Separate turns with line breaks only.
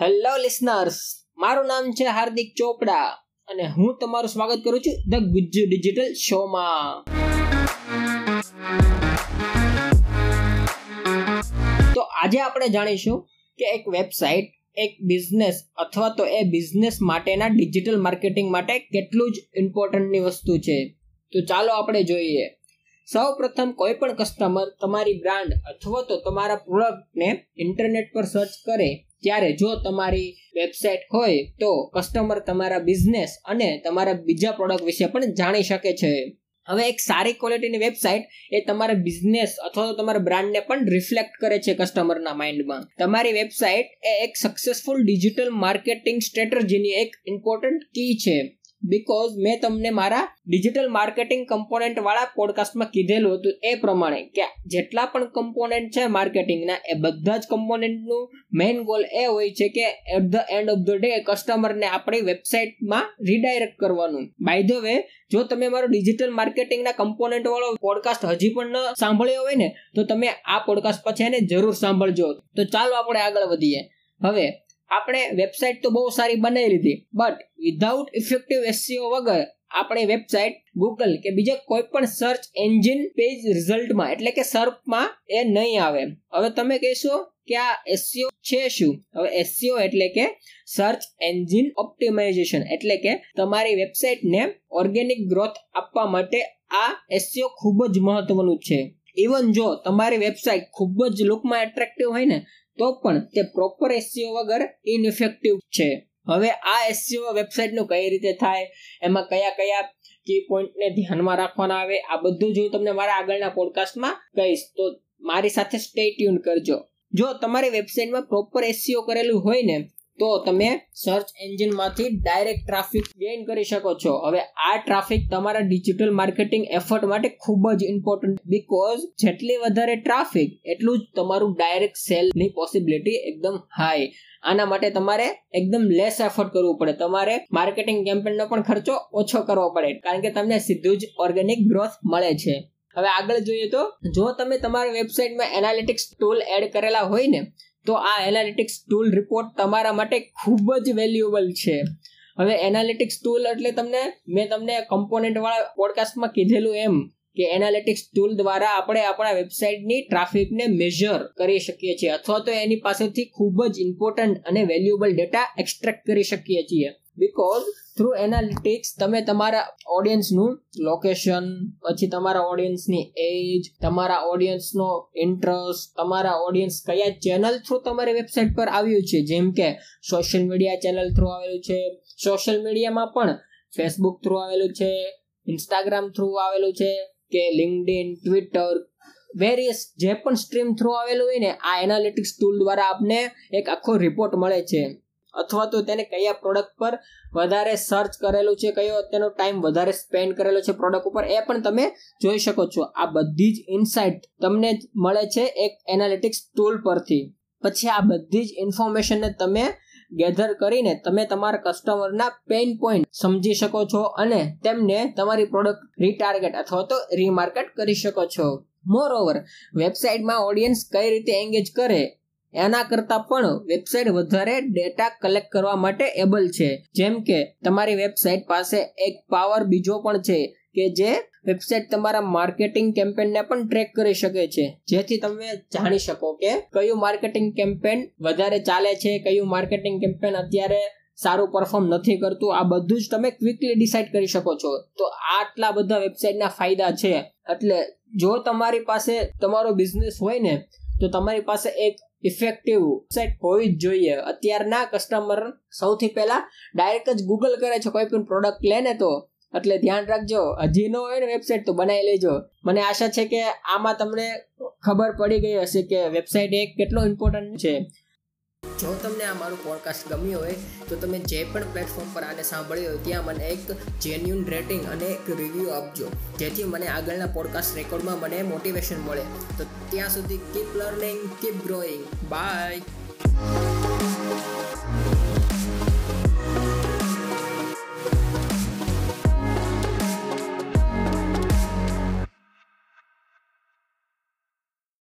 Listeners મારું નામ છે હાર્દિક ચોપડા અને હું તમારું સ્વાગત કરું છું ધ ગુજ્જુ ડિજિટલ શોમાં તો આજે આપણે જાણીશું કે એક વેબસાઇટ એક બિઝનેસ અથવા તો એ બિઝનેસ માટેના ડિજિટલ માર્કેટિંગ માટે કેટલું જ ઇમ્પોર્ટન્ટની વસ્તુ છે. તો ચાલો આપણે જોઈએ. સૌ પ્રથમ કોઈ પણ કસ્ટમર તમારી બ્રાન્ડ અથવા તો તમારા પ્રોડક્ટને ઇન્ટરનેટ પર સર્ચ કરે ત્યારે જો તમારી વેબસાઇટ હોય તો કસ્ટમર તમારા બિઝનેસ અને તમારા બીજા પ્રોડક્ટ વિશે પણ જાણી શકે છે. હવે એક સારી ક્વોલિટીની વેબસાઇટ એ તમારા બિઝનેસ અથવા તો તમારા બ્રાન્ડને પણ રિફ્લેક્ટ કરે છે કસ્ટમરના માઇન્ડમાં તમારી વેબસાઇટ એ એક સક્સેસફુલ ડિજિટલ માર્કેટિંગ સ્ટ્રેટર્જીની એક ઇમ્પોર્ટન્ટ કી છે. બીકોઝ મેં તમને મારા ડિજિટલ માર્કેટિંગ કમ્પોનેન્ટ વાળા પોડકાસ્ટમાં કીધેલું હતું એ પ્રમાણે કે જેટલા પણ કમ્પોનેન્ટ છે માર્કેટિંગના એ બધા જ કમ્પોનેન્ટનું મેઇન ગોલ એ હોય છે કે at the end of the day કસ્ટમરને આપણી વેબસાઇટમાં રીડાયરેક્ટ કરવાનું. બાય ધ વે જો તમે મારો ડિજિટલ માર્કેટિંગના કમ્પોનેન્ટ વાળો પોડકાસ્ટ હજી પણ ન સાંભળ્યો હોય ને, તો તમે આ પોડકાસ્ટ પછી એને જરૂર સાંભળજો. તો ચાલો આપણે આગળ વધીએ. હવે આપણે વેબસાઇટ તો બહુ સારી બનાવી લીધી બટ વિધાઉટ ઇફેક્ટિવ એસસીઓ વગર આપણી વેબસાઇટ ગૂગલ કે બીજા કોઈ પણ સર્ચ એન્જિન પેજ રિઝલ્ટમાં એટલે કે સર્પમાં એ નહીં આવે. હવે તમે કહેશો કે આ એસસીઓ છે શું? હવે એસસીઓ એટલે કે સર્ચ એન્જિન ઓપ્ટિમાઇઝેશન એટલે કે તમારી વેબસાઇટને ઓર્ગેનિક ગ્રોથ આપવા માટે આ એસસીઓ ખૂબ જ મહત્વનું છે. ઇવન જો તમારી વેબસાઇટ ખૂબ જ લુકમાં એટ્રેક્ટિવ હોય ને તો પણ તે પ્રોપર એસસીઓ વગર ઇનઇફેક્ટિવ છે. હવે આ એસસીઓ વેબસાઇટનું કઈ રીતે થાય? એમાં કયા કયા કી પોઈન્ટને ધ્યાનમાં રાખવાના આવે? આ બધું જ હું તમને મારા આગળના પોડકાસ્ટમાં કહીશ, તો મારી સાથે સ્ટે ટ્યુન કરજો. જો તમારી વેબસાઇટમાં પ્રોપર એસસીઓ કરેલું હોય ને તો તમે સર્ચ એન્જિનમાંથી ડાયરેક્ટ ટ્રાફિક ગેઇન કરી શકો છો. હવે આ ટ્રાફિક તમારા ડિજિટલ માર્કેટિંગ એફર્ટ માટે ખૂબ જ ઇમ્પોર્ટન્ટ બીકોઝ જેટલી વધારે ટ્રાફિક એટલું જ તમારું ડાયરેક્ટ સેલની પોસિબિલિટી એકદમ હાઈ આના માટે તમારે એકદમ લેસ એફર્ટ કરવું પડે. તમારે માર્કેટિંગ કેમ્પેનનો પણ ખર્ચો ઓછો કરવો પડે. કારણ કે તમને સીધું જ ઓર્ગેનિક ગ્રોથ મળે છે. હવે આગળ જોઈએ તો, જો તમે તમારી વેબસાઇટમાં એનાલિટિક્સ ટૂલ એડ કરેલા હોય ને તો આ એનાલિટિક્સ ટૂલ રિપોર્ટ તમારા માટે ખૂબ જ વેલ્યુએબલ છે. હવે એનાલિટિક્સ ટૂલ એટલે તમને, મેં તમને કમ્પોનેન્ટવાળા પોડકાસ્ટમાં કીધેલું એમ કે એનાલિટિક્સ ટૂલ દ્વારા આપણે આપણા વેબસાઇટની ટ્રાફિકને મેજર કરી શકીએ છીએ. અથવા તો એની પાસેથી ખૂબ જ ઇમ્પોર્ટન્ટ અને વેલ્યુએબલ ડેટા એક્સટ્રેક્ટ કરી શકીએ છીએ. બીકોઝ થ્રુ એનાલિટિક્સ તમે તમારા ઓડિયન્સનું લોકેશન પછી તમારા ઓડિયન્સની એજ તમારા ઓડિયન્સનો ઇન્ટરેસ્ટ તમારા ઓડિયન્સ કયા ચેનલ થ્રુ તમારી વેબસાઇટ પર આવ્યું છે? જેમ કે સોશિયલ મીડિયા ચેનલ થ્રુ આવેલું છે સોશિયલ મીડિયામાં પણ ફેસબુક થ્રુ આવેલું છે ઇન્સ્ટાગ્રામ થ્રુ આવેલું છે, કે લિંકડિન ટ્વિટર વેરિયસ જે પણ સ્ટ્રીમ થ્રુ આવેલું હોય ને, આ એનાલિટિક્સ ટૂલ દ્વારા આપને એક આખો રિપોર્ટ મળે છે. અથવા તો તેને કયા પ્રોડક્ટ પર વધારે સર્ચ કરેલું છે, કયો તેનો ટાઈમ વધારે સ્પેન્ડ કરેલો છે પ્રોડક્ટ ઉપર, એ પણ તમે જોઈ શકો છો. આ બધી જ ઇન્સાઇટ તમને મળે છે એક એનાલિટિક્સ ટૂલ પરથી. પછી આ બધી જ ઇન્ફોર્મેશનને તમે ગેધર કરીને તમે તમારા કસ્ટમરના પેઇન પોઈન્ટ સમજી શકો છો અને તેમને તમારી પ્રોડક્ટ રીટાર્ગેટ અથવા તો રીમાર્કેટ કરી શકો છો. મોર ઓવર વેબસાઇટમાં ઓડિયન્સ કઈ રીતે એંગેજ કરે એના કરતાં પણ વેબસાઇટ વધારે ડેટા કલેક્ટ કરવા માટે એબલ છે. જેમ કે, તમારી વેબસાઇટ પાસે એક પાવર બીજો પણ છે, કે જે વેબસાઇટ તમારા માર્કેટિંગ કેમ્પેનને પણ ટ્રેક કરી શકે છે. જેથી તમે જાણી શકો કે કયું માર્કેટિંગ કેમ્પેન વધારે ચાલે છે, કયું માર્કેટિંગ કેમ્પેન અત્યારે સારું પરફોર્મ નથી કરતું, આ બધું જ તમે ક્વિકલી ડિસાઇડ કરી શકો છો. તો આટલા બધા વેબસાઇટના ફાયદા છે. એટલે જો તમારી પાસે તમારો બિઝનેસ હોય ને, તો તમારી પાસે એક ઇફેક્ટિવ વેબસાઇટ હોવી જ જોઈએ. અત્યારના કસ્ટમર સૌથી પહેલા ડાયરેક્ટ જ ગૂગલ કરે છે કોઈ પણ પ્રોડક્ટ લે ને તો. એટલે ધ્યાન રાખજો, હજી ન હોય ને વેબસાઇટ તો બનાવી લેજો. મને આશા છે કે આમાં તમને ખબર પડી ગઈ હશે કે વેબસાઇટ એક કેટલો ઇમ્પોર્ટન્ટ છે. જો તમને આ મારું પોડકાસ્ટ ગમ્યું હોય, તો તમે જે પણ પ્લેટફોર્મ પર આને સાંભળ્યું હોય, ત્યાં મને એક જેન્યુન રેટિંગ અને એક રિવ્યૂ આપજો. જેથી મને આગળના પોડકાસ્ટ રેકોર્ડમાં મને મોટિવેશન મળે. તો ત્યાં સુધી keep learning keep growing bye